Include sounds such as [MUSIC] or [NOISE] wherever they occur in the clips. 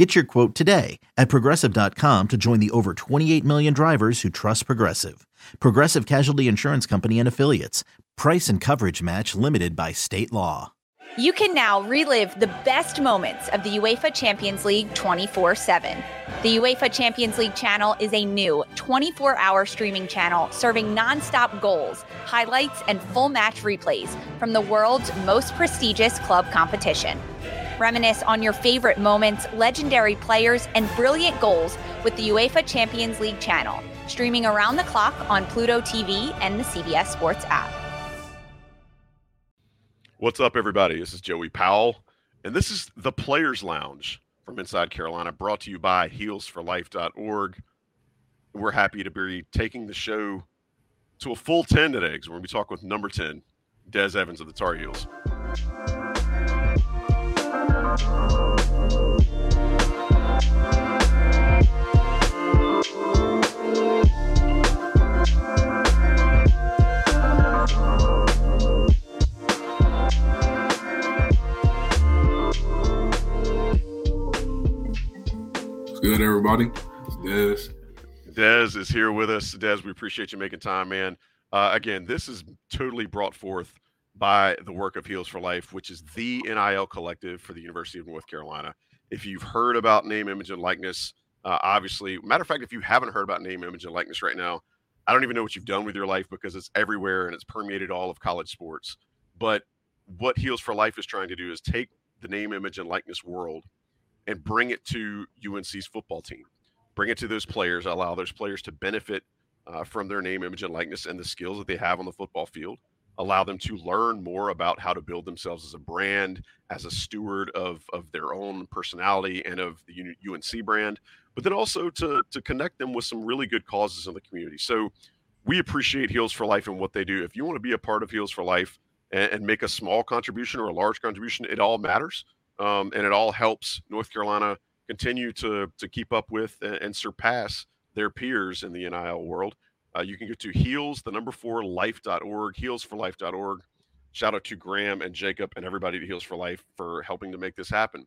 Get your quote today at progressive.com to join the over 28 million drivers who trust Progressive. Progressive Casualty Insurance Company and Affiliates. Price and coverage match limited by state law. You can now relive the best moments of the UEFA Champions League 24 7. The UEFA Champions League channel is a new 24 hour streaming channel serving non-stop goals, highlights, and full match replays from the world's most prestigious club competition. Reminisce on your favorite moments, legendary players, and brilliant goals with the UEFA Champions League channel, streaming around the clock on Pluto TV and the CBS Sports app. What's up, everybody? This is Joey Powell, and this is the Players Lounge from Inside Carolina, brought to you by heelsforlife.org. We're happy to be taking the show to a full 10 today because we're going to be talking with number 10, Des Evans of the Tar Heels. Good, everybody? Des. Des is here with us. Des, we appreciate you making time, man. Uh, again, this is totally brought forth by the work of Heels for Life, which is the NIL collective for the University of North Carolina. If you've heard about name, image, and likeness, uh, obviously, matter of fact, if you haven't heard about name, image, and likeness right now, I don't even know what you've done with your life because it's everywhere and it's permeated all of college sports. But what Heels for Life is trying to do is take the name, image, and likeness world and bring it to UNC's football team. Bring it to those players, allow those players to benefit uh, from their name, image, and likeness and the skills that they have on the football field. Allow them to learn more about how to build themselves as a brand, as a steward of, of their own personality and of the UNC brand, but then also to, to connect them with some really good causes in the community. So we appreciate Heels for Life and what they do. If you want to be a part of Heels for Life and, and make a small contribution or a large contribution, it all matters um, and it all helps North Carolina continue to to keep up with and, and surpass their peers in the NIL world. Uh, you can go to heels, the number four, life.org, heelsforlife.org. Shout out to Graham and Jacob and everybody at Heels for Life for helping to make this happen.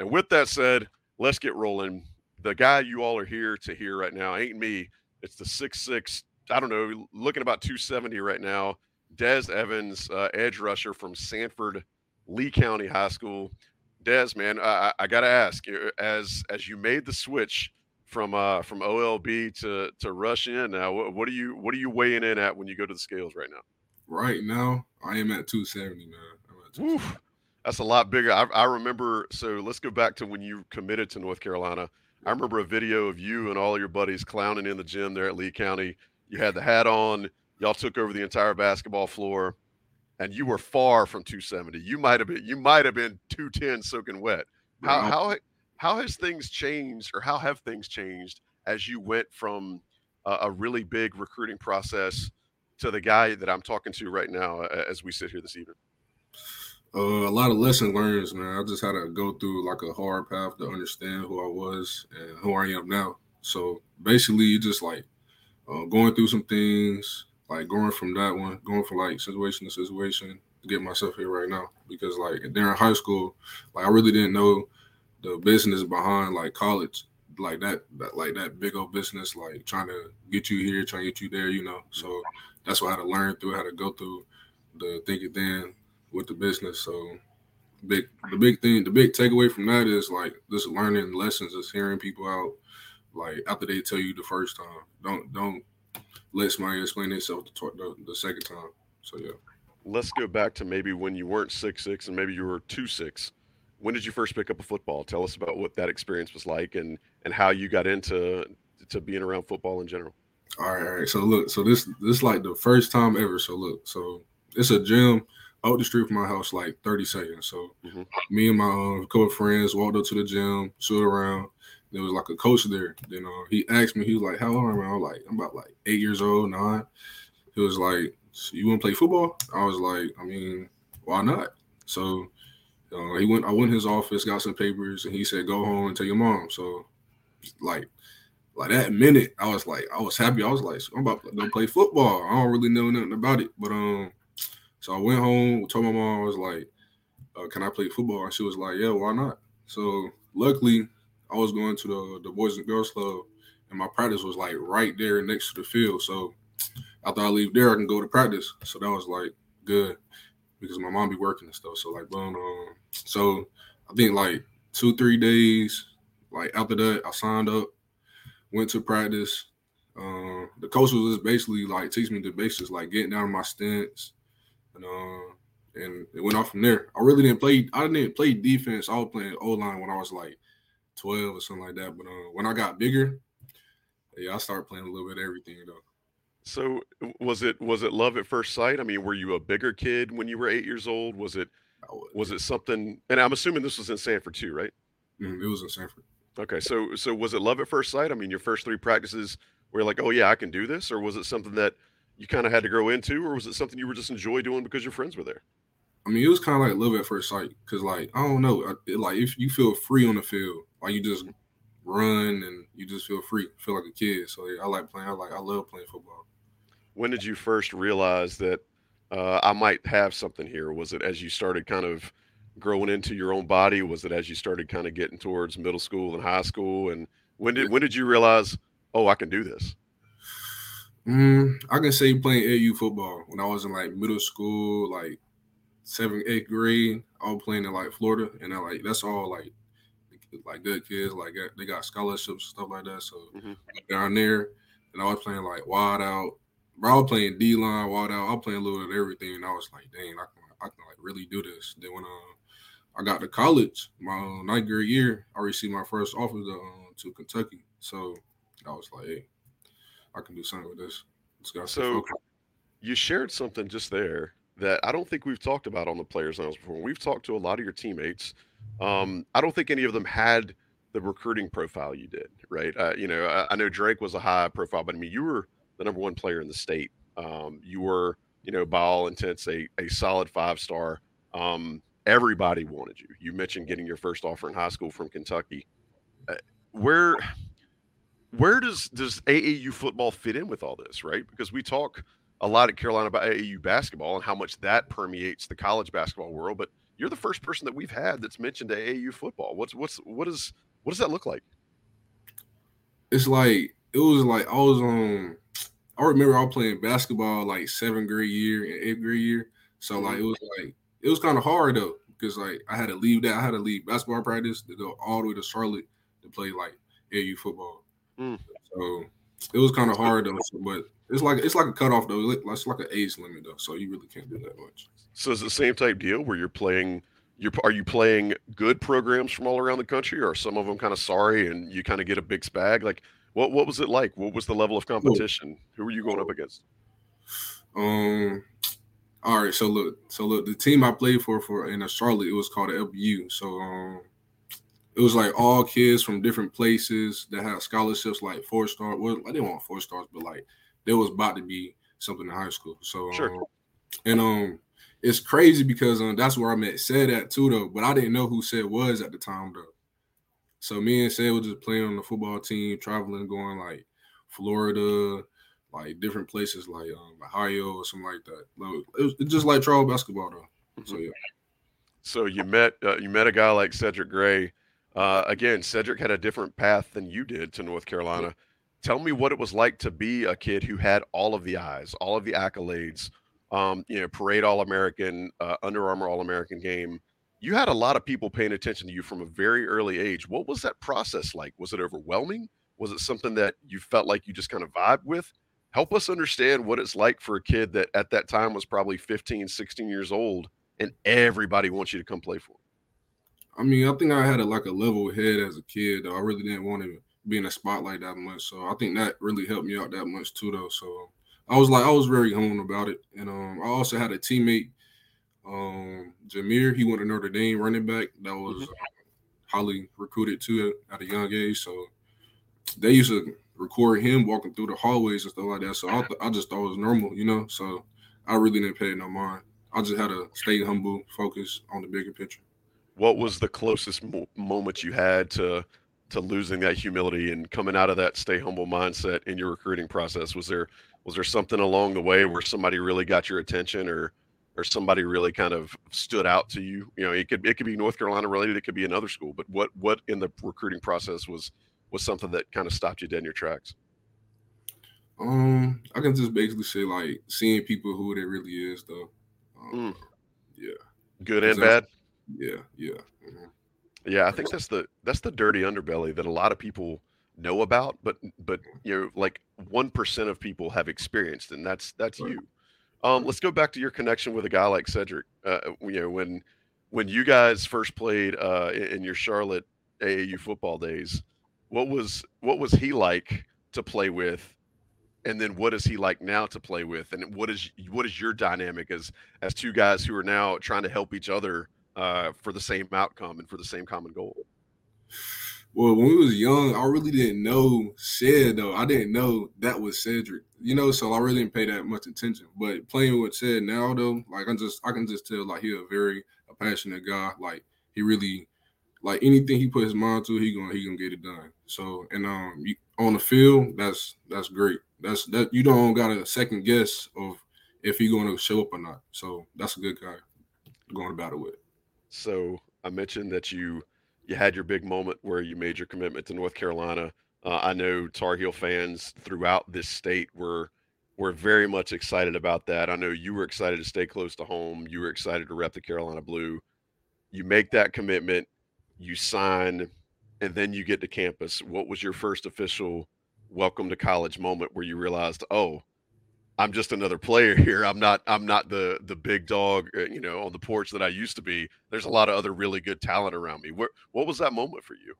And with that said, let's get rolling. The guy you all are here to hear right now ain't me. It's the six six. I don't know, looking about 270 right now. Des Evans, uh, edge rusher from Sanford Lee County High School. Des, man, I, I got to ask, as as you made the switch from uh from OLB to to rush in now, what, what are you what are you weighing in at when you go to the scales right now? Right now, I am at 270, man. At 270. that's a lot bigger. I, I remember. So let's go back to when you committed to North Carolina. I remember a video of you and all your buddies clowning in the gym there at Lee County. You had the hat on. Y'all took over the entire basketball floor and you were far from 270. You might have been you might have been 210 soaking wet. How how how has things changed or how have things changed as you went from a, a really big recruiting process to the guy that I'm talking to right now as we sit here this evening? Uh, a lot of lesson learned, man. I just had to go through like a hard path to understand who I was and who I am now. So basically, you just like uh, going through some things, like going from that one, going from like situation to situation to get myself here right now. Because like during high school, like I really didn't know the business behind like college, like that, that like that big old business, like trying to get you here, trying to get you there, you know. So that's what I had to learn through, how to go through the think it then with the business. So big the big thing, the big takeaway from that is like just learning lessons, just hearing people out, like after they tell you the first time. Don't don't let somebody explain themselves the, the, the second time. So yeah. Let's go back to maybe when you weren't six six and maybe you were two six. When did you first pick up a football? Tell us about what that experience was like and and how you got into to being around football in general. All right, all right. So look, so this this is like the first time ever. So look, so it's a gym out the street from my house, like 30 seconds. So mm-hmm. me and my um, couple of friends walked up to the gym, stood around, there was like a coach there. You know, he asked me, he was like, "How old am I?" I was like, "I'm about like eight years old, nine." He was like, so you want to play football? I was like, I mean, why not? So uh, he went. I went in his office, got some papers, and he said, "Go home and tell your mom." So, like, like that minute, I was like, I was happy. I was like, I'm about to go play football. I don't really know nothing about it, but um, so I went home, told my mom, I was like, uh, "Can I play football?" And she was like, "Yeah, why not?" So luckily, I was going to the the Boys and Girls Club, and my practice was like right there next to the field. So after I leave there, I can go to practice. So that was like good because my mom be working and stuff. So like, boom, um, so I think like two three days, like after that, I signed up, went to practice. Um, the coach was just basically like teach me the basics, like getting down my stance, and uh, and it went off from there. I really didn't play. I didn't play defense. I was playing O line when I was like twelve or something like that. But uh, when I got bigger, yeah, I started playing a little bit of everything though. So was it was it love at first sight? I mean, were you a bigger kid when you were eight years old? Was it was it something? And I'm assuming this was in Sanford too, right? Mm, it was in Sanford. Okay, so so was it love at first sight? I mean, your first three practices were like, oh yeah, I can do this, or was it something that you kind of had to grow into, or was it something you were just enjoy doing because your friends were there? I mean, it was kind of like love at first sight because, like, I don't know, it, like if you feel free on the field, like you just run and you just feel free, feel like a kid. So yeah, I like playing. I like I love playing football when did you first realize that uh, I might have something here? Was it as you started kind of growing into your own body? Was it as you started kind of getting towards middle school and high school? And when did when did you realize, oh, I can do this? Mm, I can say playing AU football when I was in like middle school, like seventh, eighth grade. I was playing in like Florida, and I like that's all like like good kids, like they got scholarships and stuff like that. So mm-hmm. down there, and I was playing like wide out, bro, I was playing D line, wide out. I was playing a little of everything, and I was like, dang, I can, I can like really do this. Then when uh, I got to college, my uh, ninth grade year, I received my first offer to, uh, to Kentucky. So I was like, hey, I can do something with this. so you shared something just there that I don't think we've talked about on the players' lounge before. We've talked to a lot of your teammates. Um, I don't think any of them had the recruiting profile you did, right? Uh, you know, I, I, know Drake was a high profile, but I mean, you were the number one player in the state. Um, you were, you know, by all intents, a, a solid five star. Um, everybody wanted you. You mentioned getting your first offer in high school from Kentucky. Uh, where where does does AAU football fit in with all this, right? Because we talk a lot at Carolina about AAU basketball and how much that permeates the college basketball world, but you're the first person that we've had that's mentioned AAU football. What's what's what is what does that look like? It's like it was like I was on I remember I was playing basketball like seventh grade year and eighth grade year. So like it was like it was kind of hard though because like I had to leave that I had to leave basketball practice to go all the way to Charlotte to play like AU football. Mm. So it was kind of hard though. So, but it's like it's like a cutoff though. It's like an age limit though, so you really can't do that much. So it's the same type deal where you're playing. You're, are you playing good programs from all around the country, or some of them kind of sorry, and you kind of get a big spag? Like, what what was it like? What was the level of competition? Who were you going up against? Um. All right, so look, so look, the team I played for for in Charlotte, it was called LBU. So um, it was like all kids from different places that had scholarships, like four star. Well, I didn't want four stars, but like there was about to be something in high school. So sure. Um, and um, it's crazy because um, that's where I met Ced at too though, but I didn't know who Ced was at the time though. So me and Ced was just playing on the football team, traveling, going like Florida, like different places like um, Ohio or something like that. It was, just like travel basketball though. So mm-hmm. yeah. So you met uh, you met a guy like Cedric Gray. Uh, again, Cedric had a different path than you did to North Carolina. Tell me what it was like to be a kid who had all of the eyes, all of the accolades. Um, you know, parade All American, uh, Under Armour All American game you had a lot of people paying attention to you from a very early age. What was that process like? Was it overwhelming? Was it something that you felt like you just kind of vibe with? Help us understand what it's like for a kid that at that time was probably 15, 16 years old and everybody wants you to come play for them. I mean, I think I had a, like a level head as a kid. Though. I really didn't want to be in a spotlight that much. So I think that really helped me out that much too, though. So I was like, I was very home about it. And um, I also had a teammate um, Jameer, he went to Notre Dame running back that was mm-hmm. uh, highly recruited too at a young age. So they used to record him walking through the hallways and stuff like that. So I, th- I just thought it was normal, you know. So I really didn't pay no mind. I just had to stay humble, focus on the bigger picture. What was the closest mo- moment you had to to losing that humility and coming out of that stay humble mindset in your recruiting process? Was there was there something along the way where somebody really got your attention or or somebody really kind of stood out to you? You know, it could it could be North Carolina related, it could be another school, but what what in the recruiting process was was something that kind of stopped you dead in your tracks? Um, I can just basically say like seeing people who it really is though. Um, mm. Yeah. Good and bad. Yeah, yeah. Mm-hmm. Yeah, I think that's the that's the dirty underbelly that a lot of people know about, but but you know, like one percent of people have experienced, and that's that's right. you. Um, let's go back to your connection with a guy like Cedric. Uh, you know, when when you guys first played uh, in your Charlotte AAU football days, what was what was he like to play with? And then what is he like now to play with? And what is what is your dynamic as as two guys who are now trying to help each other uh, for the same outcome and for the same common goal? Well, when we was young, I really didn't know Ced though. I didn't know that was Cedric, you know. So I really didn't pay that much attention. But playing with Ced now though, like I just I can just tell like he's a very a passionate guy. Like he really like anything he put his mind to, he gonna he gonna get it done. So and um you, on the field, that's that's great. That's that you don't got a second guess of if he gonna show up or not. So that's a good guy going about it with. So I mentioned that you you had your big moment where you made your commitment to North Carolina. Uh, I know Tar Heel fans throughout this state were were very much excited about that. I know you were excited to stay close to home. You were excited to rep the Carolina Blue. You make that commitment, you sign, and then you get to campus. What was your first official welcome to college moment where you realized, oh, I'm just another player here. I'm not I'm not the the big dog, uh, you know, on the porch that I used to be. There's a lot of other really good talent around me. What what was that moment for you?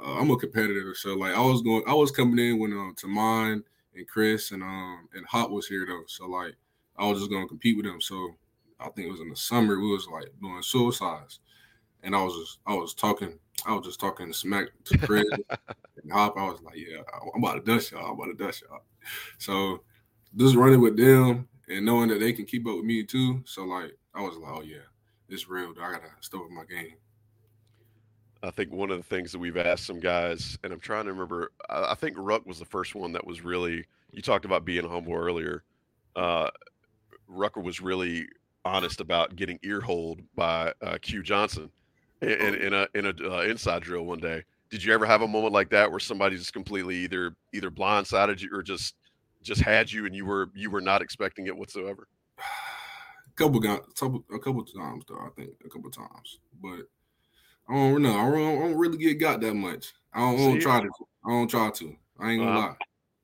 Uh, I'm a competitor, so like I was going, I was coming in when um Tamon and Chris and um and Hop was here though, so like I was just gonna compete with them. So I think it was in the summer. We was like doing suicides, and I was just I was talking, I was just talking smack to Chris [LAUGHS] and Hop. I was like, yeah, I'm about to dust y'all. I'm about to dust y'all. So just running with them and knowing that they can keep up with me too. So like I was like, oh yeah, it's real. I gotta step up my game. I think one of the things that we've asked some guys, and I'm trying to remember, I think Ruck was the first one that was really. You talked about being humble earlier. Uh, Rucker was really honest about getting earholed by uh, Q Johnson in, in, in a in a uh, inside drill one day. Did you ever have a moment like that where somebody just completely either either blindsided you or just just had you and you were you were not expecting it whatsoever? [SIGHS] A couple a couple times though. I think a couple times, but I don't know. I don't, I don't really get got that much. I don't, I don't try to. I don't try to. I ain't gonna uh, lie.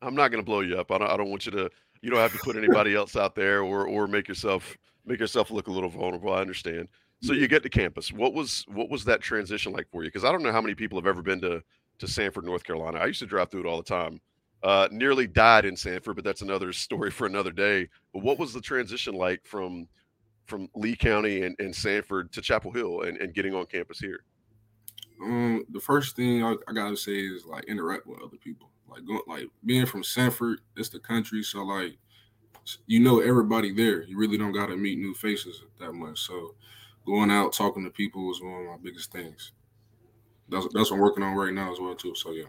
I'm not gonna blow you up. I don't. I don't want you to. You don't have to put anybody else out there or or make yourself make yourself look a little vulnerable. I understand. So you get to campus. What was what was that transition like for you? Because I don't know how many people have ever been to to Sanford, North Carolina. I used to drive through it all the time uh, nearly died in Sanford, but that's another [LAUGHS] story for another day. But what was the transition like from from Lee County and, and Sanford to Chapel Hill and, and getting on campus here? Um, the first thing I, I, gotta say is like interact with other people. Like going, like being from Sanford, it's the country, so like you know everybody there. You really don't gotta meet new faces that much. So going out talking to people is one of my biggest things. That's that's what I'm working on right now as well too. So yeah.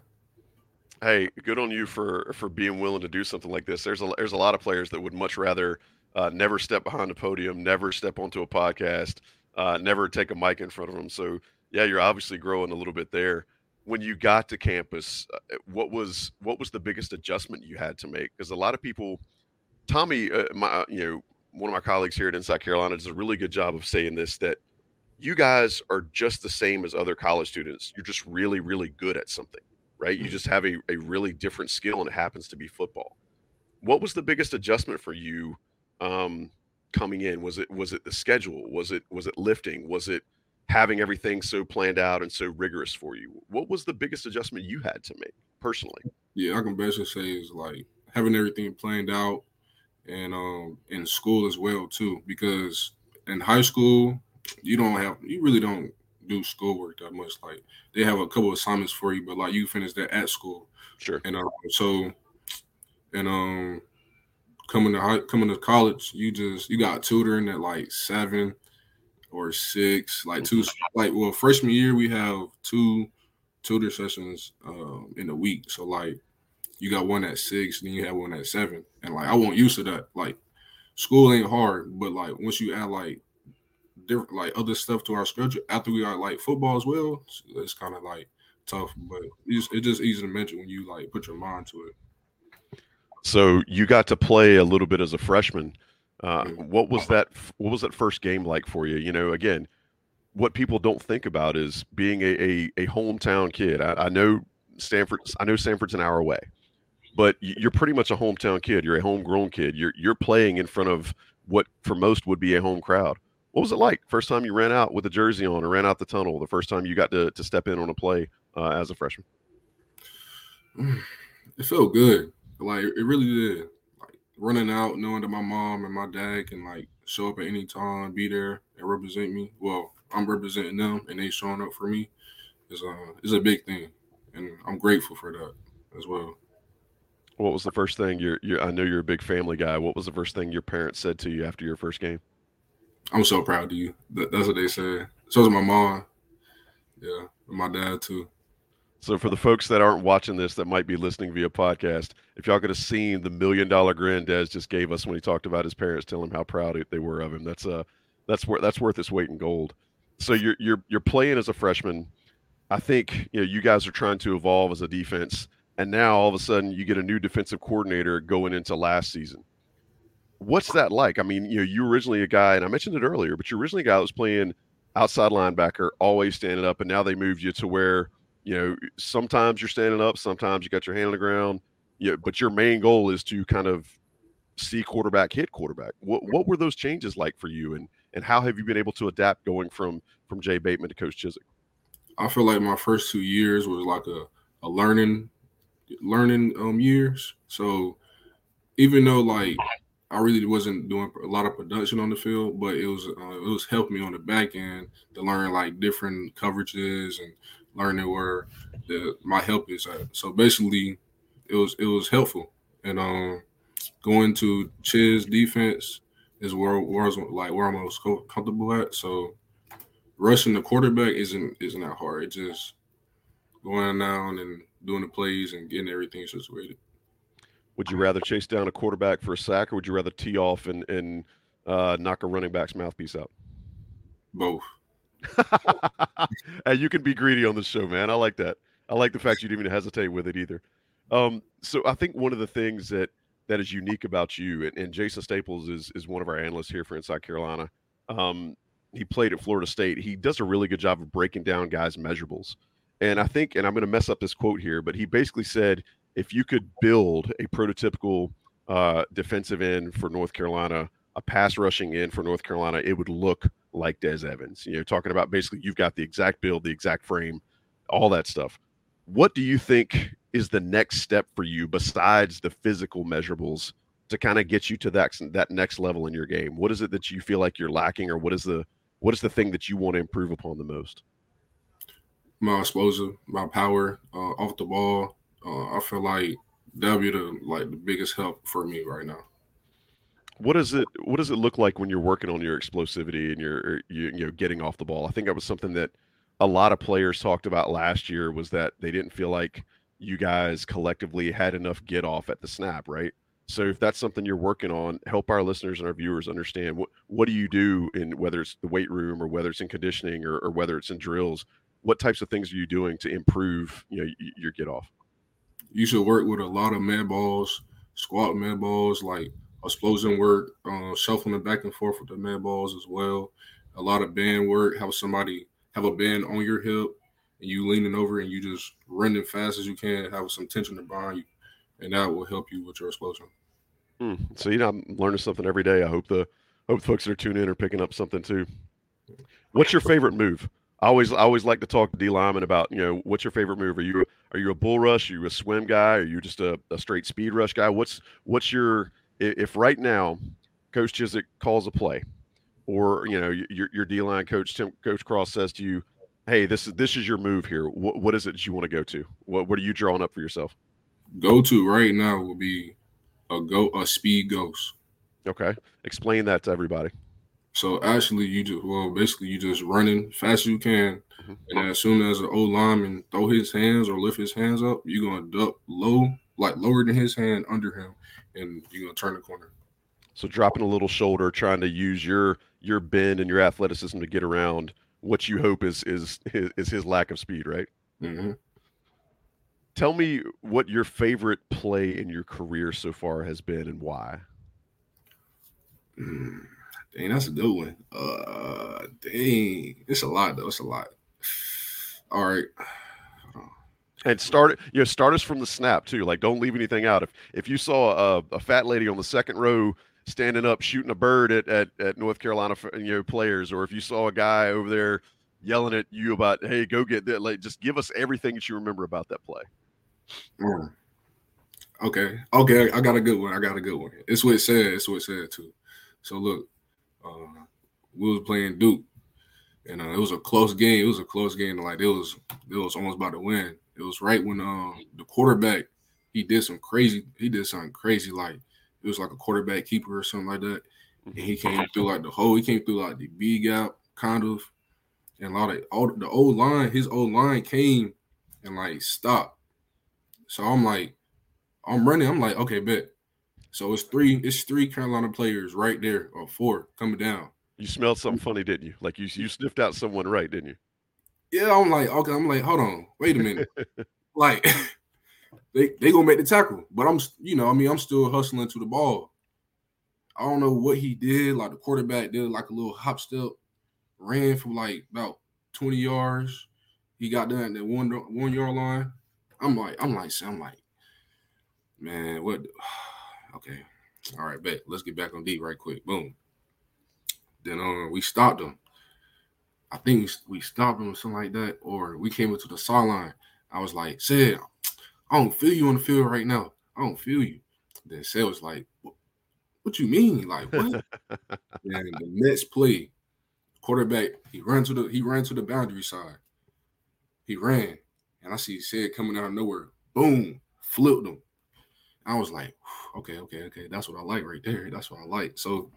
Hey, good on you for for being willing to do something like this. There's a there's a lot of players that would much rather uh, never step behind a podium, never step onto a podcast, uh, never take a mic in front of them. So yeah, you're obviously growing a little bit there. When you got to campus, uh, what was what was the biggest adjustment you had to make? Because a lot of people, Tommy, uh, my you know one of my colleagues here at Inside Carolina does a really good job of saying this that you guys are just the same as other college students. You're just really really good at something right? You mm-hmm. just have a, a really different skill and it happens to be football. What was the biggest adjustment for you um, coming in? Was it was it the schedule? Was it was it lifting? Was it having everything so planned out and so rigorous for you? What was the biggest adjustment you had to make personally? Yeah, I can basically say is like having everything planned out and um in school as well too because in high school you don't have you really don't do schoolwork that much. Like they have a couple assignments for you, but like you finish that at school. Sure. And um, so, and um, coming to high, coming to college, you just you got tutoring at like seven or six, like two, like well, freshman year we have two tutor sessions um, in a week. So like you got one at six, then you have one at seven, and like I wasn't used to that. Like school ain't hard, but like once you add like different like other stuff to our schedule after we got like football as well, it's kind of like tough. But it's, it's just easy to mention when you like put your mind to it. So you got to play a little bit as a freshman. Uh, what was that? What was that first game like for you? You know, again, what people don't think about is being a a, a hometown kid. I, I know Sanford. I know Sanford's an hour away, but you're pretty much a hometown kid. You're a homegrown kid. You're you're playing in front of what for most would be a home crowd. What was it like? First time you ran out with a jersey on or ran out the tunnel. The first time you got to to step in on a play uh, as a freshman. [SIGHS] It felt good. Like it really did Like running out, knowing that my mom and my dad can like show up at any time, be there and represent me. Well, I'm representing them and they showing up for me is uh is a big thing. And I'm grateful for that as well. What was the first thing you're, you're I know you're a big family guy. What was the first thing your parents said to you after your first game? I'm so proud of you. That, that's what they said. So is my mom. Yeah, my dad too. So for the folks that aren't watching this that might be listening via podcast, if y'all could have seen the million dollar grin Des just gave us when he talked about his parents telling him how proud they were of him, that's uh that's worth that's worth its weight in gold. So you're you're you're playing as a freshman. I think you know you guys are trying to evolve as a defense, and now all of a sudden you get a new defensive coordinator going into last season. What's that like? I mean, you know, you originally a guy, and I mentioned it earlier, but you're originally a guy that was playing outside linebacker, always standing up, and now they moved you to where you know, sometimes you're standing up, sometimes you got your hand on the ground. Yeah, but your main goal is to kind of see quarterback hit quarterback. What what were those changes like for you, and and how have you been able to adapt going from from Jay Bateman to Coach Chizik? I feel like my first two years was like a a learning learning um years. So even though like I really wasn't doing a lot of production on the field, but it was uh, it was helping me on the back end to learn like different coverages and learning where the my help is at. So basically, it was it was helpful, and um, going to Chiz defense is where where I was like where I'm most comfortable at. So rushing the quarterback isn't isn't that hard. It's just going down and doing the plays and getting everything situated. Would you rather chase down a quarterback for a sack, or would you rather tee off and and uh, knock a running back's mouthpiece out? Both. [LAUGHS] and you can be greedy on this show, man. I like that. I like the fact you didn't even hesitate with it either. Um, so I think one of the things that that is unique about you, and, and Jason Staples is is one of our analysts here for Inside Carolina. Um, he played at Florida State. He does a really good job of breaking down guys' measurables. And I think, and I'm going to mess up this quote here, but he basically said if you could build a prototypical uh, defensive end for North Carolina, a pass rushing end for North Carolina, it would look like Des Evans. You know, talking about basically you've got the exact build, the exact frame, all that stuff. What do you think is the next step for you besides the physical measurables to kind of get you to that that next level in your game? What is it that you feel like you're lacking, or what is the what is the thing that you want to improve upon the most? My explosive, my power uh, off the ball. Uh, I feel like that'll be the like the biggest help for me right now what does it what does it look like when you're working on your explosivity and you're you, you know getting off the ball? I think that was something that a lot of players talked about last year was that they didn't feel like you guys collectively had enough get off at the snap, right? So if that's something you're working on, help our listeners and our viewers understand what what do you do in whether it's the weight room or whether it's in conditioning or, or whether it's in drills, what types of things are you doing to improve you know your get off? You should work with a lot of med balls, squat med balls, like explosion work, uh, shuffling back and forth with the med balls as well. A lot of band work, have somebody have a band on your hip and you leaning over and you just running fast as you can, have some tension behind you, and that will help you with your explosion. Hmm. So you know, I'm learning something every day. I hope the hope folks that are tuning in are picking up something too. What's your favorite move? I always I always like to talk to D lineman about you know what's your favorite move? Are you are you a bull rush? Are you a swim guy? Are you just a, a straight speed rush guy? What's what's your if right now Coach Chizik calls a play, or you know your your D line coach Tim, Coach Cross says to you, "Hey, this is this is your move here. What what is it that you want to go to? What what are you drawing up for yourself?" Go to right now will be a go a speed ghost. Okay, explain that to everybody. So actually, you just well, basically you just running fast as you can, mm-hmm. and as soon as an old lineman throw his hands or lift his hands up, you're gonna duck low, like lower than his hand under him, and you're gonna turn the corner. So dropping a little shoulder, trying to use your your bend and your athleticism to get around what you hope is is is his lack of speed, right? Mm-hmm. Tell me what your favorite play in your career so far has been and why. Mm. Dang, that's a good one. Uh, dang, it's a lot though. It's a lot. All right. And start you know start us from the snap too. Like don't leave anything out. If if you saw a, a fat lady on the second row standing up shooting a bird at, at, at North Carolina you know players, or if you saw a guy over there yelling at you about hey go get that, like just give us everything that you remember about that play. Mm. Okay, okay, I got a good one. I got a good one. It's what it said. It's what it said too. So look, uh, we was playing Duke, and uh, it was a close game. It was a close game. Like it was, it was almost about to win. It was right when um, the quarterback he did some crazy. He did something crazy. Like it was like a quarterback keeper or something like that. And he came through like the hole. He came through like the B gap, kind of, and a lot of all the old line. His old line came and like stopped. So I'm like, I'm running. I'm like, okay, bet. So it's three, it's three Carolina players right there, or four coming down. You smelled something funny, didn't you? Like you you sniffed out someone right, didn't you? Yeah, I'm like, okay, I'm like, hold on, wait a minute. [LAUGHS] like [LAUGHS] they they gonna make the tackle, but I'm you know, I mean, I'm still hustling to the ball. I don't know what he did. Like the quarterback did like a little hop step, ran for like about 20 yards. He got done at that one one yard line. I'm like, I'm like, I'm like, man, what? [SIGHS] [SIGHS] okay, all right, bet. Let's get back on deep right quick. Boom. Then um, we stopped them. I think we stopped them or something like that, or we came into the sideline. I was like, Ced, I don't feel you on the field right now. I don't feel you. Then Ced was like, what, you mean? Like what? [LAUGHS] and the next play, quarterback, he ran to the he ran to the boundary side. He ran, and I see Ced coming out of nowhere. Boom, flipped him. I was like, okay, okay, okay. That's what I like right there. That's what I like. So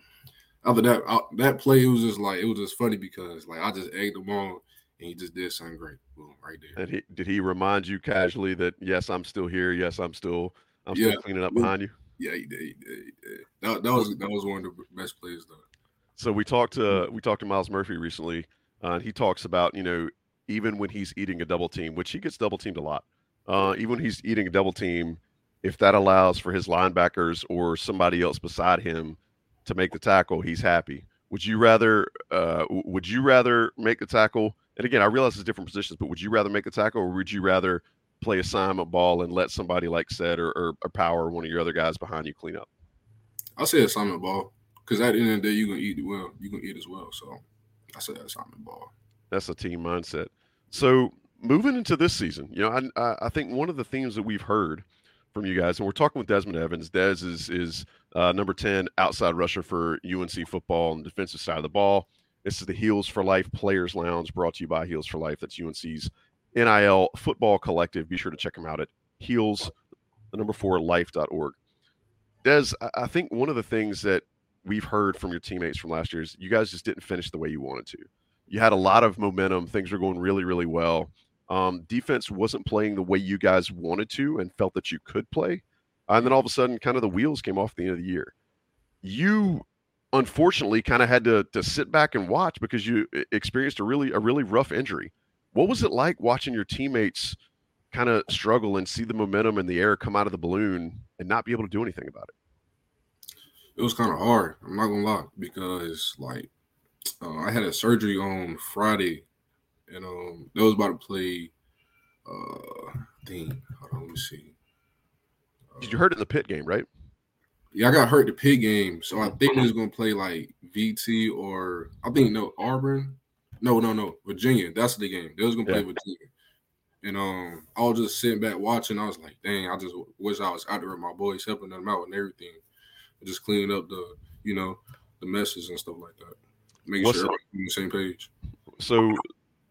after that, I, that play, it was just like it was just funny because like I just egged him on and he just did something great. Boom, right there. And he, did he remind you casually that yes, I'm still here. Yes, I'm still I'm yeah. still cleaning up behind you. Yeah, he did. He did, he did. That, that was that was one of the best plays though. So we talked to we talked to Myles Murphy recently, uh, and he talks about you know even when he's eating a double team, which he gets double teamed a lot. Uh, even when he's eating a double team, if that allows for his linebackers or somebody else beside him to make the tackle, he's happy. Would you rather uh, would you rather make the tackle? And again, I realize it's different positions, but would you rather make the tackle or would you rather play assignment ball and let somebody like Ced or, or, or power one of your other guys behind you clean up? I'll say assignment ball because at the end of the day, you're gonna eat well. You're gonna eat as well. So I say assignment ball. That's a team mindset. So moving into this season, you know, I, I think one of the themes that we've heard from you guys. And we're talking with Desmond Evans. Des is is uh, number ten outside rusher for UNC football on the defensive side of the ball. This is the Heels for Life Players Lounge, brought to you by Heels for Life. That's UNC's NIL football collective. Be sure to check them out at Heels, the number four life.org. Des, I think one of the things that we've heard from your teammates from last year is you guys just didn't finish the way you wanted to. You had a lot of momentum. Things were going really, really well. Um, defense wasn't playing the way you guys wanted to and felt that you could play. And then all of a sudden, kind of the wheels came off at the end of the year. You unfortunately kind of had to, to sit back and watch because you experienced a really a really rough injury. What was it like watching your teammates kind of struggle and see the momentum and the air come out of the balloon and not be able to do anything about it? It was kind of hard. I'm not gonna lie because like uh, I had a surgery on Friday and um, they was about to play. Uh, thing. Hold on, let me see. Uh, Did you hurt in the Pitt game, right? Yeah, I got hurt the Pitt game, so I think they was gonna play like VT or I think no Auburn. No, no, no, Virginia. That's the game. They was gonna play yeah. Virginia. And um, I was just sitting back watching. I was like, dang, I just wish I was out there with my boys, helping them out and everything, just cleaning up the, you know, the messes and stuff like that, making What's sure everybody's on the same page. So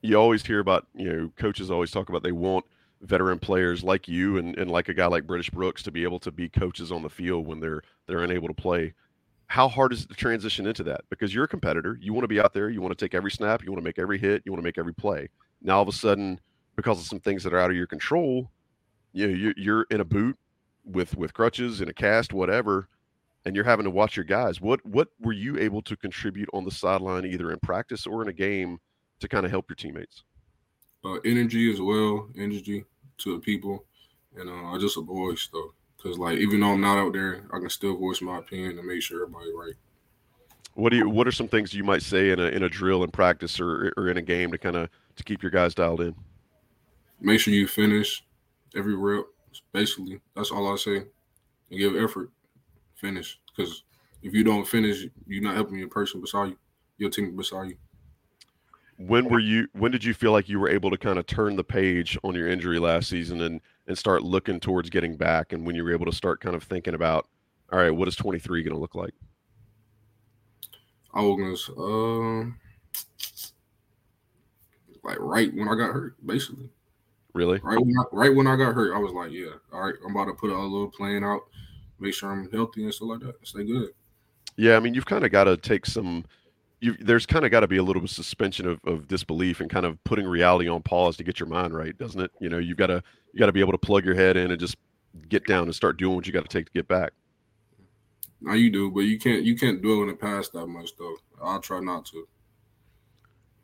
you always hear about, you know, coaches always talk about they want veteran players like you and, and like a guy like British Brooks to be able to be coaches on the field when they're they're unable to play. How hard is it to transition into that? Because you're a competitor, you want to be out there, you want to take every snap, you want to make every hit, you want to make every play. Now all of a sudden, because of some things that are out of your control, you know, you're in a boot with with crutches and a cast, whatever, and you're having to watch your guys. What what were you able to contribute on the sideline, either in practice or in a game, to kind of help your teammates? Uh, energy as well, energy to the people, and uh, just a voice though, because like even though I'm not out there, I can still voice my opinion and make sure everybody right. What do you? What are some things you might say in a in a drill in practice or or in a game to kind of to keep your guys dialed in? Make sure you finish every rep. Basically, that's all I say. And give effort. Finish, because if you don't finish, you're not helping your person beside you, your team beside you when were you when did you feel like you were able to kind of turn the page on your injury last season and and start looking towards getting back and when you were able to start kind of thinking about all right what is 23 going to look like? I was uh, like right when i got hurt basically. Really? Right when I, right when i got hurt i was like yeah all right i'm about to put a little plan out make sure i'm healthy and stuff like that stay good. Yeah i mean you've kind of got to take some you, there's kind of got to be a little bit of suspension of, of disbelief and kind of putting reality on pause to get your mind right, doesn't it? You know, you've got to you got to be able to plug your head in and just get down and start doing what you got to take to get back. Now you do, but you can't you can't dwell in the past that much though. I'll try not to.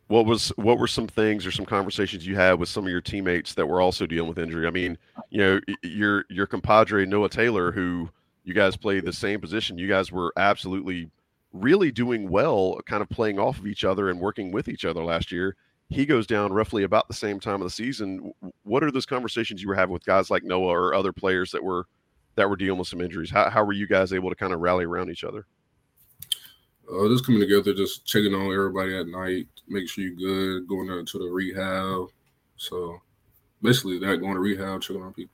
What was what were some things or some conversations you had with some of your teammates that were also dealing with injury? I mean, you know, your your compadre Noah Taylor, who you guys played the same position, you guys were absolutely really doing well, kind of playing off of each other and working with each other last year. He goes down roughly about the same time of the season. What are those conversations you were having with guys like Noah or other players that were that were dealing with some injuries? How, how were you guys able to kind of rally around each other? Uh, just coming together, just checking on everybody at night, make sure you're good, going to the rehab. So basically, that going to rehab, checking on people.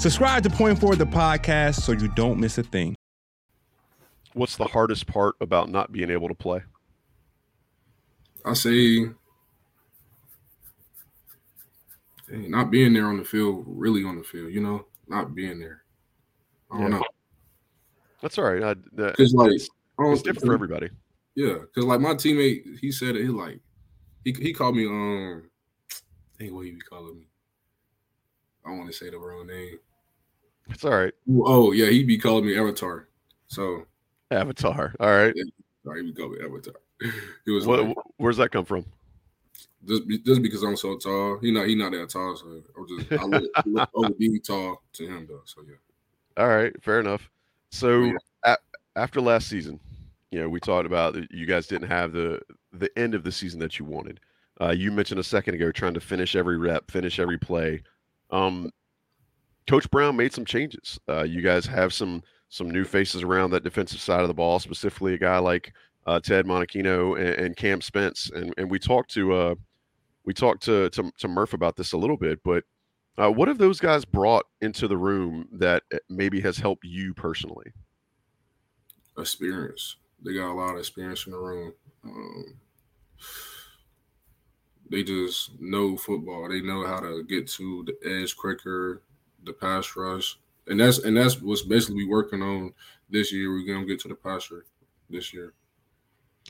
Subscribe to Point Forward the podcast so you don't miss a thing. What's the hardest part about not being able to play? I say not being there on the field, really on the field, you know, not being there. I don't yeah. know. That's all right. Because like it's, it's different for everybody. Yeah, because like my teammate, he said it. He like he he called me um. Hey, what he be calling me? I want to say the wrong name. It's all right. Oh yeah, he'd be calling me Avatar. So Avatar. All right. Yeah, sorry, he called me Avatar. [LAUGHS] It was what, like, where's that come from? Just just because I'm so tall. He not he not that tall, so I'm just I look, look [LAUGHS] over being tall to him though. So yeah. All right, fair enough. So yeah. a, after last season, you know, we talked about that you guys didn't have the the end of the season that you wanted. Uh, you mentioned a second ago trying to finish every rep, finish every play. Um, Coach Brown made some changes. Uh, you guys have some some new faces around that defensive side of the ball, specifically a guy like uh, Ted Monachino and, and, Cam Spence. And and we talked to uh, we talked to, to, to Murph about this a little bit, but uh, what have those guys brought into the room that uh, maybe has helped you personally? Experience. They got a lot of experience in the room. Um, they just know football. They know how to get to the edge quicker the pass rush, and that's and that's what's basically working on this year. We're gonna get to the pass rush this year.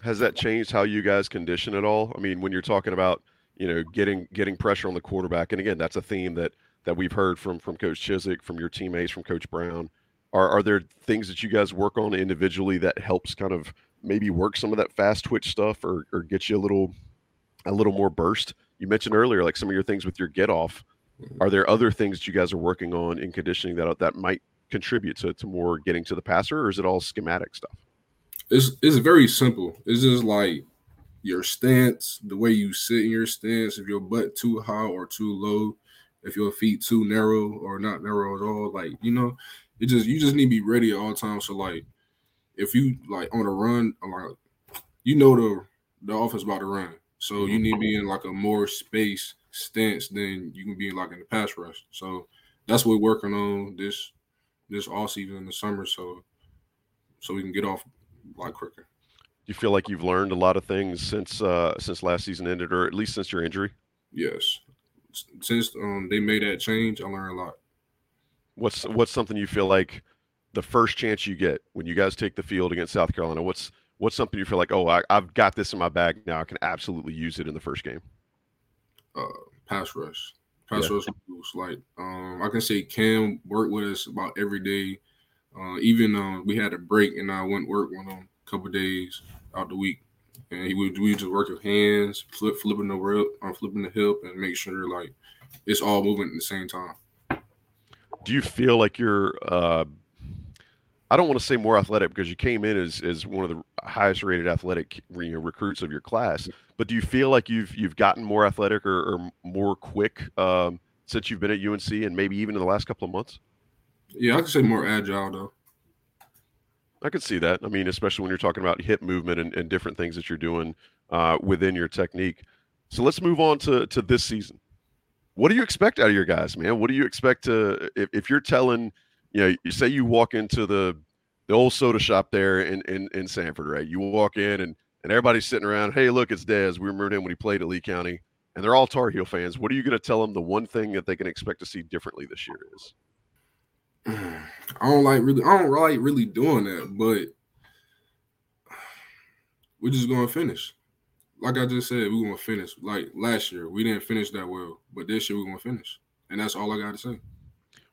Has that changed how you guys condition at all? I mean, when you're talking about you know getting getting pressure on the quarterback, and again, that's a theme that that we've heard from from Coach Chizik, from your teammates, from Coach Brown. Are are there things that you guys work on individually that helps kind of maybe work some of that fast twitch stuff or or get you a little a little more burst? You mentioned earlier like some of your things with your get off. Are there other things that you guys are working on in conditioning that uh, that might contribute to, to more getting to the passer, or is it all schematic stuff? It's it's very simple. It's just like your stance, the way you sit in your stance, if your butt too high or too low, if your feet too narrow or not narrow at all, like you know, it just you just need to be ready at all times. So like if you like on a run, like you know the the offense about to run. So you need to be in like a more space stance than you can be like in the pass rush. So that's what we're working on this this all season in the summer. So so we can get off like quicker. Do you feel like you've learned a lot of things since uh since last season ended, or at least since your injury? Yes. Since um they made that change, I learned a lot. What's what's something you feel like the first chance you get when you guys take the field against South Carolina? What's what's something you feel like, oh, I, have got this in my bag now. I can absolutely use it in the first game. Uh, pass rush, pass yeah. rush moves. Like um, I can say Cam worked with us about every day. Uh, even uh, we had a break and I went work with him a couple days out the week, and he would we just work with hands, flip flipping the rip, on uh, flipping the hip, and make sure like it's all moving at the same time. Do you feel like you're uh, I don't want to say more athletic because you came in as, as one of the highest rated athletic you know, recruits of your class. But do you feel like you've you've gotten more athletic or, or more quick um, since you've been at UNC and maybe even in the last couple of months? Yeah, I could say more agile though. I could see that. I mean, especially when you're talking about hip movement and, and different things that you're doing uh, within your technique. So let's move on to to this season. What do you expect out of your guys, man? What do you expect to if, if you're telling – you know, you say you walk into the the old soda shop there in in, in Sanford, right? You walk in and and everybody's sitting around. Hey, look, it's Des. We remember him when he played at Lee County, and they're all Tar Heel fans. What are you going to tell them? The one thing that they can expect to see differently this year is. [SIGHS] I don't like really. I don't like really doing that, but we're just going to finish. Like I just said, we're going to finish. Like last year, we didn't finish that well, but this year we're going to finish, and that's all I got to say.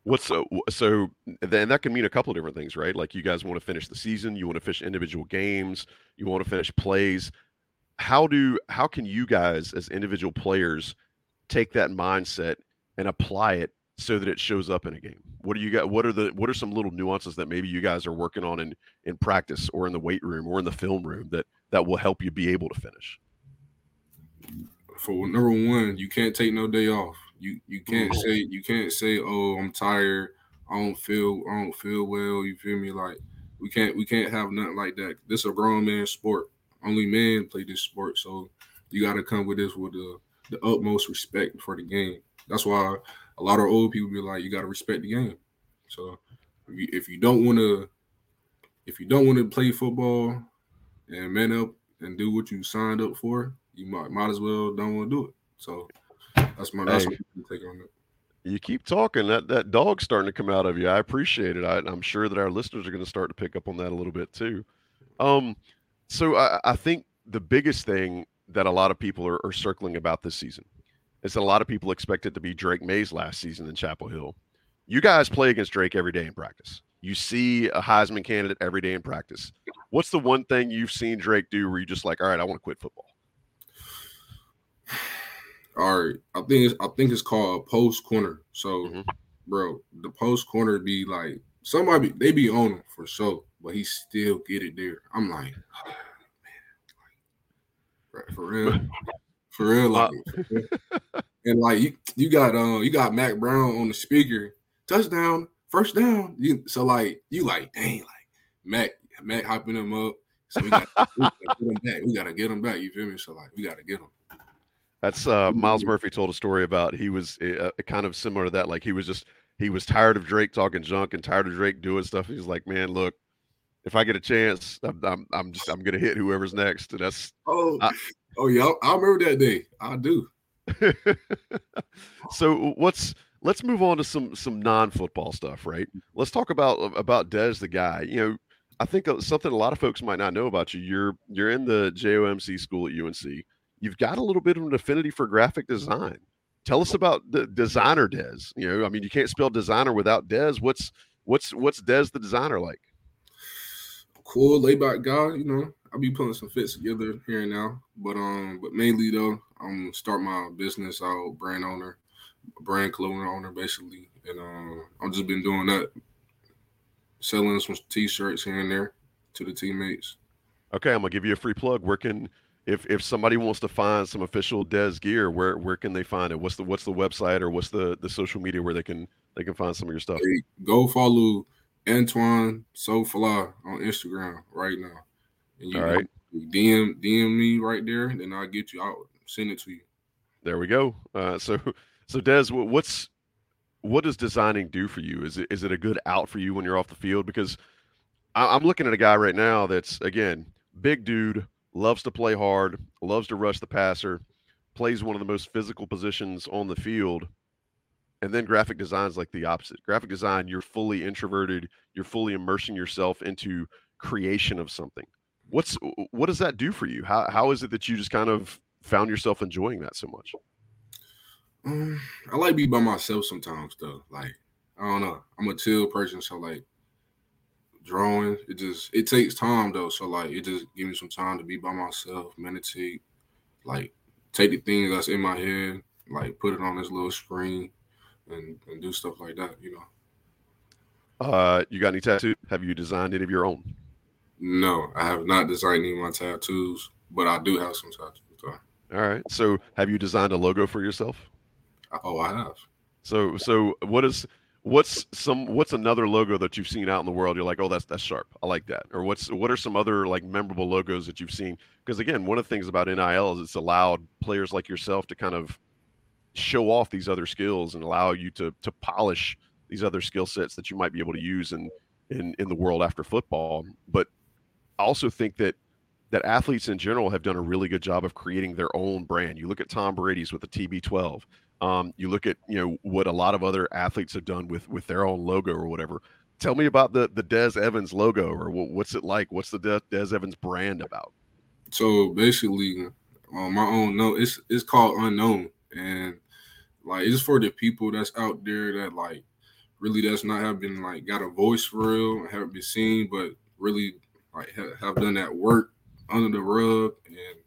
What's so so then that can mean a couple of different things, right? Like you guys want to finish the season, you want to finish individual games, you want to finish plays. How do how can you guys as individual players take that mindset and apply it so that it shows up in a game? What do you got what are the what are some little nuances that maybe you guys are working on in in practice or in the weight room or in the film room that that will help you be able to finish? For number one, you can't take no day off you you can't say you can't say, oh, I'm tired. I don't feel I don't feel well. You feel me? Like we can't we can't have nothing like that. This is a grown man sport. Only men play this sport. So you gotta come with this with the the utmost respect for the game. That's why a lot of old people be like, you gotta respect the game. So if you, if you don't want to if you don't want to play football and man up and do what you signed up for, you might might as well don't want to do it. So that's my that's hey, my take on it. You keep talking. That that dog's starting to come out of you. I appreciate it. I, am sure that our listeners are going to start to pick up on that a little bit too. Um, so I, I think the biggest thing that a lot of people are, are circling about this season is that a lot of people expect it to be Drake Maye's last season in Chapel Hill. You guys play against Drake every day in practice. You see a Heisman candidate every day in practice. What's the one thing you've seen Drake do where you're just like, all right, I want to quit football? All right, I think it's I think it's called a post corner. So, mm-hmm. bro, the post corner be like somebody they be on him for sure, but he still get it there. I'm like, oh, [SIGHS] man, like, for real, [LAUGHS] for real, like, and like you you got um you got Mack Brown on the speaker, touchdown, first down. You so like you like dang like Mack Mack hyping him up. So we got, we gotta get him back. We gotta get him back. You feel me? So like we gotta get him. That's uh, Myles Murphy told a story about he was uh, kind of similar to that. Like he was just he was tired of Drake talking junk and tired of Drake doing stuff. He's like, man, look, if I get a chance, I'm I'm, I'm just I'm gonna hit whoever's next. And that's oh I, oh yeah, I remember that day. I do. [LAUGHS] so what's let's move on to some some non-football stuff, right? Let's talk about about Des the guy. You know, I think uh, something a lot of folks might not know about you. You're you're in the JOMC school at UNC you've got a little bit of an affinity for graphic design. tell us about the designer Des. You know, I mean, you can't spell designer without Des. What's what's what's Des the designer like? Cool, laid back guy. You know, I'll be putting some fits together here and now, but um, but mainly though, I'm start my business out, brand owner, brand clothing owner, basically, and um, I've just been doing that, selling some t-shirts here and there to the teammates. Okay, I'm gonna give you a free plug. Where can if if somebody wants to find some official Des gear, where where can they find it? What's the what's the website or what's the the social media where they can they can find some of your stuff? Hey, go follow Antoine So Fly on Instagram right now. And you All right. DM DM me right there, then I'll get you out, send it to you. There we go. Uh, so so Des, what's what does designing do for you? Is it is it a good out for you when you're off the field? Because I, I'm looking at a guy right now that's again big dude loves to play hard, loves to rush the passer, plays one of the most physical positions on the field. And then graphic design is like the opposite. Graphic design, you're fully introverted, you're fully immersing yourself into creation of something. What's what does that do for you? How how is it that you just kind of found yourself enjoying that so much? Um, I like be by myself sometimes though. Like I don't know, I'm a chill person, so like drawing. It just it takes time though. So like it just give me some time to be by myself, meditate, like take the things that's in my head, like put it on this little screen and, and do stuff like that, you know. Uh you got any tattoos? Have you designed any of your own? No, I have not designed any of my tattoos, but I do have some tattoos. All right. So have you designed a logo for yourself? Oh, I have. So so what is what's some what's another logo that you've seen out in the world? You're like oh that's that's sharp. I like that. Or what's what are some other like memorable logos that you've seen? Because again one of the things about NIL is it's allowed players like yourself to kind of show off these other skills and allow you to to polish these other skill sets that you might be able to use in in in the world after football. But i also think that that athletes in general have done a really good job of creating their own brand. You look at tom brady's with the tb12 um, you look at you know what a lot of other athletes have done with with their own logo or whatever. Tell me about the the Des Evans logo or what's it like? What's the Des, Des Evans brand about? So basically, on my own note, it's it's called Unknown, and like it's for the people that's out there that like really does not have been like got a voice for real, haven't been seen, but really like have done that work under the rug, and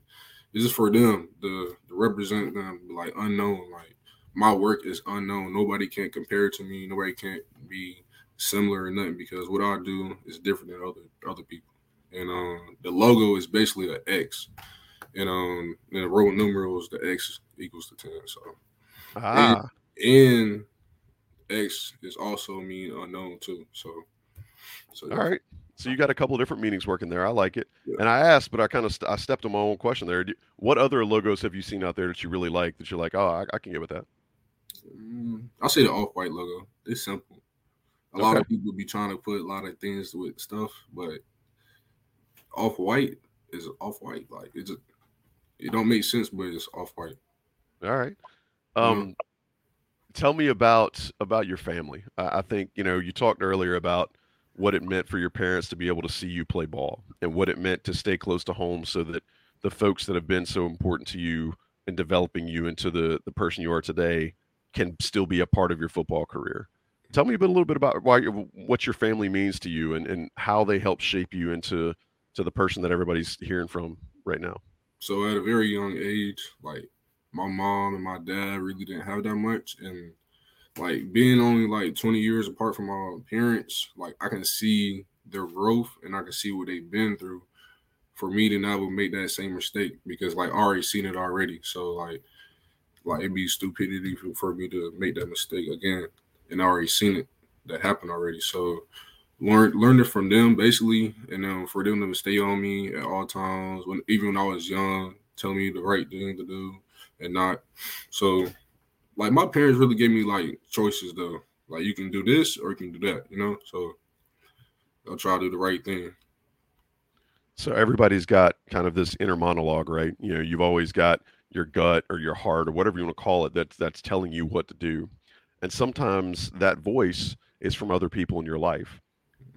it's just for them to, to represent them like unknown, like my work is unknown. Nobody can compare to me. Nobody can't be similar or nothing because what I do is different than other other people. And um, the logo is basically an X, and um, and the Roman numerals the X equals to ten. So, ah. and, and X is also mean unknown too. So, so yeah. all right. So you got a couple of different meanings working there. I like it. Yeah. And I asked, but I kind of st- I stepped on my own question there. what other logos have you seen out there that you really like that you're like, oh, I, I can get with that? Mm, I'll say the off white logo. It's simple. A okay. lot of people be trying to put a lot of things with stuff, but off white is off white. Like it just it don't make sense, but it's off white. All right. Um, tell me about about your family. I, I think you know you talked earlier about what it meant for your parents to be able to see you play ball and what it meant to stay close to home so that the folks that have been so important to you in developing you into the the person you are today can still be a part of your football career. Tell me a, bit, a little bit about why what your family means to you and, and how they help shape you into to the person that everybody's hearing from right now. So at a very young age, like my mom and my dad really didn't have that much and like being only like 20 years apart from my parents, like I can see their growth and I can see what they've been through for me to never make that same mistake because like I already seen it already. So like like it'd be stupidity for, me to make that mistake again, and I already seen it that happen already. So learn learned it from them basically, and then for them to stay on me at all times when even when I was young, tell me the right thing to do and not. So like my parents really gave me like choices though. Like you can do this or you can do that, you know. So I'll try to do the right thing. So everybody's got kind of this inner monologue, right? You know, you've always got your gut or your heart or whatever you want to call it that's that's telling you what to do and sometimes that voice is from other people in your life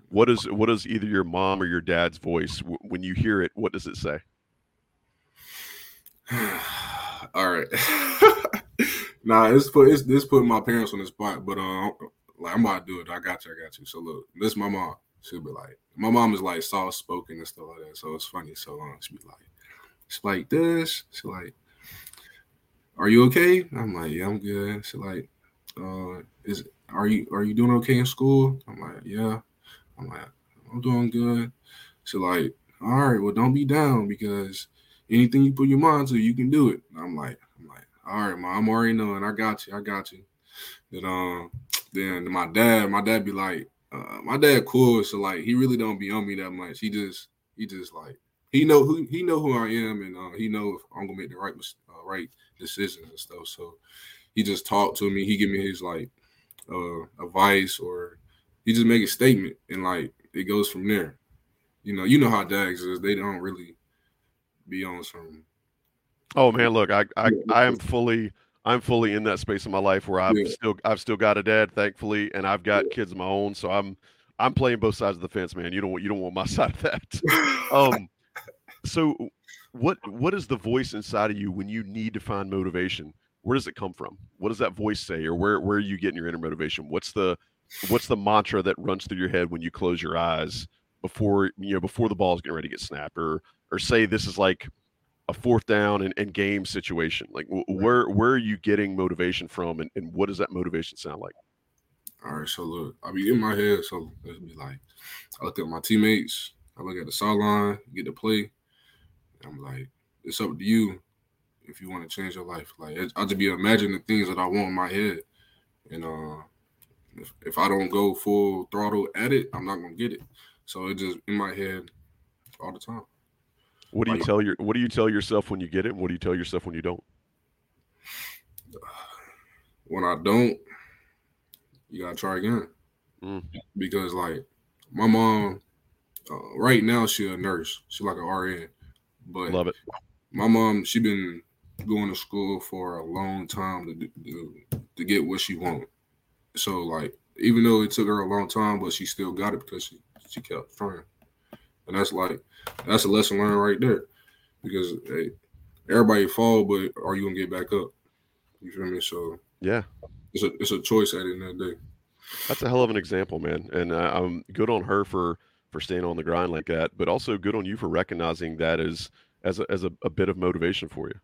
what is what is either your mom or your dad's voice when you hear it what does it say [SIGHS] all right [LAUGHS] Nah, it's put it's this putting my parents on the spot, but uh, like I'm about to do it. I got you, I got you. So look, this is my mom. She'll be like, my mom is like soft spoken and stuff like that, so it's funny. So um, she'll be like, she's like this. She's like, "Are you okay?" I'm like, "Yeah, I'm good." She's like, "Uh, is are you are you doing okay in school?" I'm like, "Yeah." I'm like, "I'm doing good." She's like, "All right, well, don't be down because anything you put your mind to, you can do it." I'm like, "I'm like, all right, mom, I'm already knowing. I got you. I got you." Then um, then my dad, my dad be like, uh, my dad cool, so like he really don't be on me that much. He just he just like he know who he know who I am, and uh, he know if I'm gonna make the right uh, right decisions and stuff. So he just talk to me. He give me his like uh, advice, or he just make a statement, and like it goes from there. You know, you know how dads is. They don't really be on some. Oh man, look, I I, I am fully I'm fully in that space in my life where I've yeah. still I've still got a dad, thankfully, and I've got yeah. kids of my own. So I'm I'm playing both sides of the fence, man. You don't want you don't want my [LAUGHS] side of that. [LAUGHS] um, so what what is the voice inside of you when you need to find motivation? Where does it come from? What does that voice say, or where where are you getting your inner motivation? What's the what's the mantra that runs through your head when you close your eyes before you know before the ball is getting ready to get snapped, or or say this is like a fourth down and, and game situation? Like where where are you getting motivation from, and, and what does that motivation sound like? All right, so look, I be in my head, so let's be like, I look at my teammates, I look at the sideline, get to play. I'm like, it's up to you if you want to change your life. Like I'll just be imagining things that I want in my head, and uh, if, if I don't go full throttle at it, I'm not gonna get it. So it just in my head all the time. What do you tell your What do you tell yourself when you get it? What do you tell yourself when you don't? [SIGHS] When I don't, you gotta try again. Mm. Because like my mom, uh, right now she a nurse. She like an RN, but love it. My mom, she been going to school for a long time to to, to get what she wanted. So like, even though it took her a long time, but she still got it because she she kept trying. And that's like that's a lesson learned right there. Because hey, everybody fall, but are you gonna get back up? You feel me? So yeah, it's a it's a choice at the end of the day. That's a hell of an example, man. And uh, I'm good on her for for staying on the grind like that, but also good on you for recognizing that as as a, as a, a bit of motivation for you.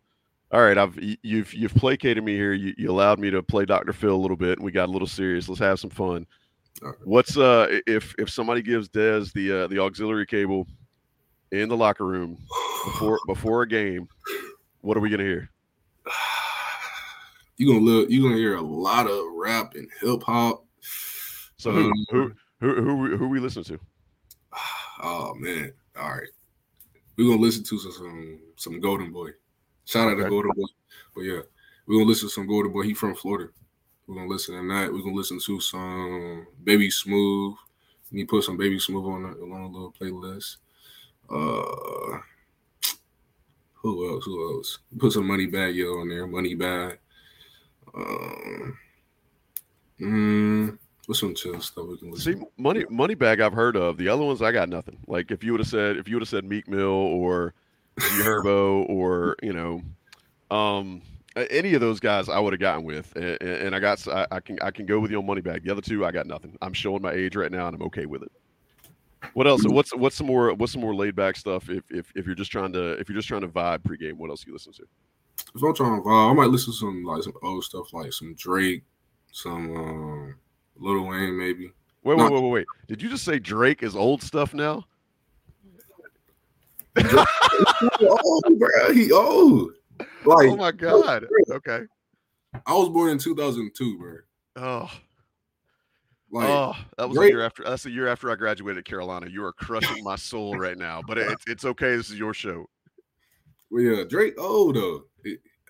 All right, I've you've you've placated me here. You, you allowed me to play Dr. Phil a little bit, and we got a little serious. Let's have some fun. What's uh if if somebody gives Des the uh, the auxiliary cable in the locker room before [SIGHS] before a game, what are we gonna hear? You gonna look. You gonna hear a lot of rap and hip hop. So who, um, who who who who we listen to? Oh man! All right, we're gonna listen to some some Golden Boy. Shout out okay. to Golden Boy. But yeah, we're gonna listen to some Golden Boy. He from Florida. We're gonna listen to that. We're gonna listen to some Baby Smooth. You put some Baby Smooth on a, on a little playlist. Uh, who else? Who else? Put some Moneybagg Yo on there. Moneybagg. Um, mm, what's some chill stuff we can listen? See, money Moneybagg I've heard of. The other ones I got nothing. Like if you would have said if you would have said Meek Mill or [LAUGHS] Herbo or you know, um, any of those guys I would have gotten with, and, and I got I, I, can I can go with you on Moneybagg. The other two I got nothing. I'm showing my age right now, and I'm okay with it. What else? What's what's some more what's some more laid back stuff? If, if if you're just trying to if you're just trying to vibe pregame, what else you listen to? If I'm trying to vibe, I might listen to some like some old stuff, like some Drake, some um, Lil Wayne, maybe. Wait, wait, wait, wait, wait! Did you just say Drake is old stuff now? [LAUGHS] old, bro. He old. Like, oh my god. Okay. I was born in 2002, bro. Oh. Like, oh, that was great. a year after. That's a year after I graduated Carolina. You are crushing my soul right now, but it's it's okay. This is your show. Well, yeah, Drake old though.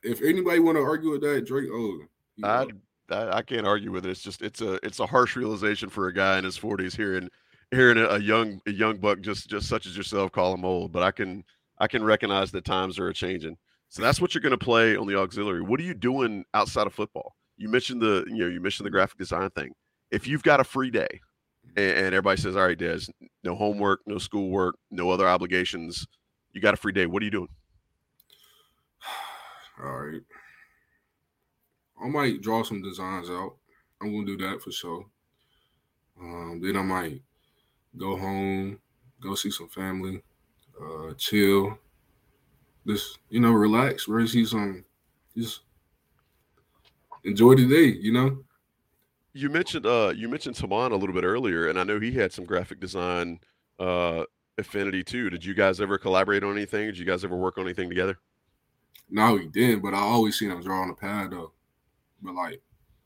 If anybody want to argue with that, Drake old. I, I, I can't argue with it. It's just it's a it's a harsh realization for a guy in his forties hearing hearing a, a young a young buck just just such as yourself call him old. But I can I can recognize that times are changing. So that's what you're going to play on the auxiliary. What are you doing outside of football? You mentioned the, you know, you mentioned the graphic design thing. If you've got a free day and, and everybody says, all right, Des, no homework, no schoolwork, no other obligations, you got a free day. What are you doing? [SIGHS] All right. I might draw some designs out. I'm gonna do that for sure. Um, then I might go home, go see some family, uh, chill, just you know, relax, really see some, just enjoy the day, you know. You mentioned uh you mentioned Tomon a little bit earlier, and I know he had some graphic design uh affinity too. Did you guys ever collaborate on anything? Did you guys ever work on anything together? No, he didn't, but I always seen him draw on the pad though. But like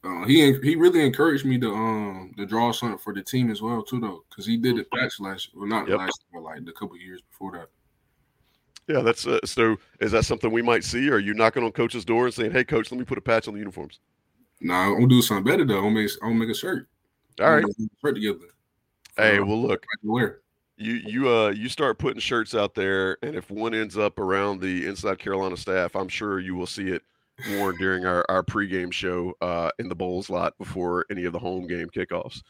uh, he he really encouraged me to um to draw something for the team as well too though, because he did it patch last well not yep. last but like a couple years before that. Yeah, that's uh, so. Is that something we might see? Or are you knocking on coach's door and saying, "Hey, coach, let me put a patch on the uniforms"? No, nah, I'm gonna do something better though. I'm gonna make, I'm gonna make a shirt. All right, shirt together. Hey, well, look, wear. You you uh you start putting shirts out there, and if one ends up around the Inside Carolina staff, I'm sure you will see it worn during our our pregame show uh, in the Bowles lot before any of the home game kickoffs.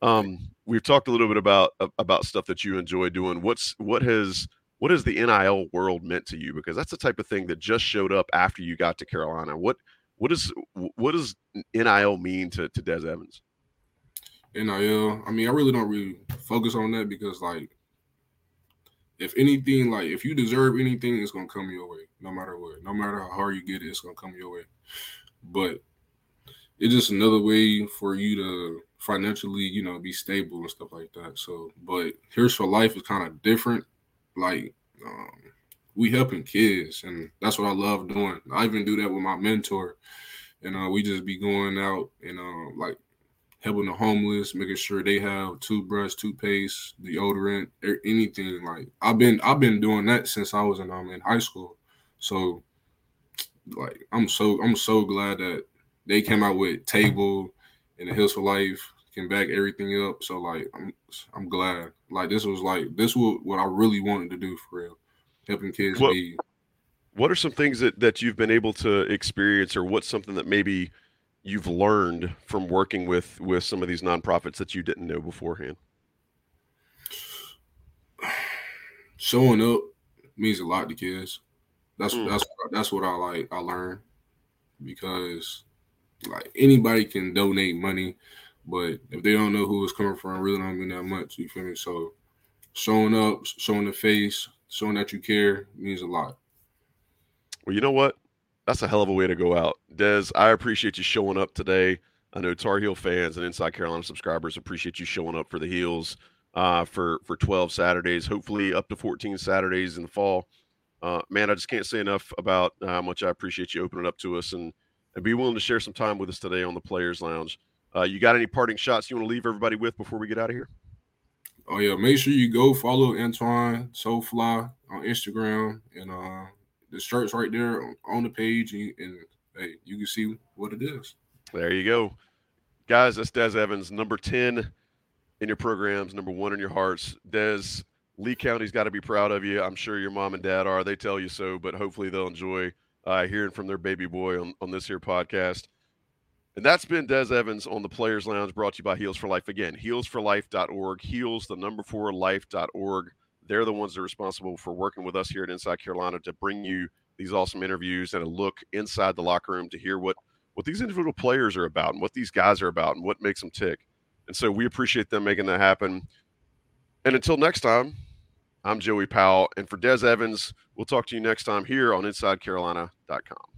Um, we've talked a little bit about about stuff that you enjoy doing. What's what has what has the NIL world meant to you? Because that's the type of thing that just showed up after you got to Carolina. What what is what does NIL mean to to Des Evans? NIL. I mean, I really don't really focus on that because like if anything, like if you deserve anything, it's gonna come your way, no matter what. No matter how hard you get it, it's gonna come your way. But it's just another way for you to financially, you know, be stable and stuff like that. So, but Heels for Life is kind of different. Like, um, we helping kids, and that's what I love doing. I even do that with my mentor, and uh, we just be going out and uh, like helping the homeless, making sure they have toothbrush, toothpaste, deodorant, anything. Like I've been I've been doing that since I was in um in high school. So like I'm so I'm so glad that they came out with table and the Heels for Life can back everything up. So like I'm I'm glad. Like this was like this was what I really wanted to do for real. Helping kids what, be what are some things that, that you've been able to experience or what's something that maybe you've learned from working with with some of these nonprofits that you didn't know beforehand? Showing up means a lot to kids. That's mm. that's that's what I like. I learned because like anybody can donate money, but if they don't know who it's coming from, really don't mean that much. You feel me? So showing up, showing the face, showing that you care means a lot. Well, you know what? That's a hell of a way to go out. Des, I appreciate you showing up today. I know Tar Heel fans and Inside Carolina subscribers appreciate you showing up for the Heels uh, for for 12 Saturdays, hopefully up to 14 Saturdays in the fall. Uh, man, I just can't say enough about how much I appreciate you opening up to us and and be willing to share some time with us today on the Players Lounge. Uh, you got any parting shots you want to leave everybody with before we get out of here? Oh yeah, make sure you go follow Antoine Soulfly on Instagram and uh the shirt's right there on the page, and, and hey, you can see what it is. There you go, guys. That's Des Evans, number ten in your programs, number one in your hearts. Des, Lee County's got to be proud of you. I'm sure your mom and dad are. They tell you so, but hopefully they'll enjoy uh, hearing from their baby boy on, on this here podcast. And that's been Des Evans on the Players Lounge, brought to you by Heels for Life. Again, heelsforlife.org, heels, the number four, life.org. They're the ones that are responsible for working with us here at Inside Carolina to bring you these awesome interviews and a look inside the locker room to hear what what these individual players are about and what these guys are about and what makes them tick. And so we appreciate them making that happen. And until next time, I'm Joey Powell. And for Des Evans, we'll talk to you next time here on InsideCarolina.com.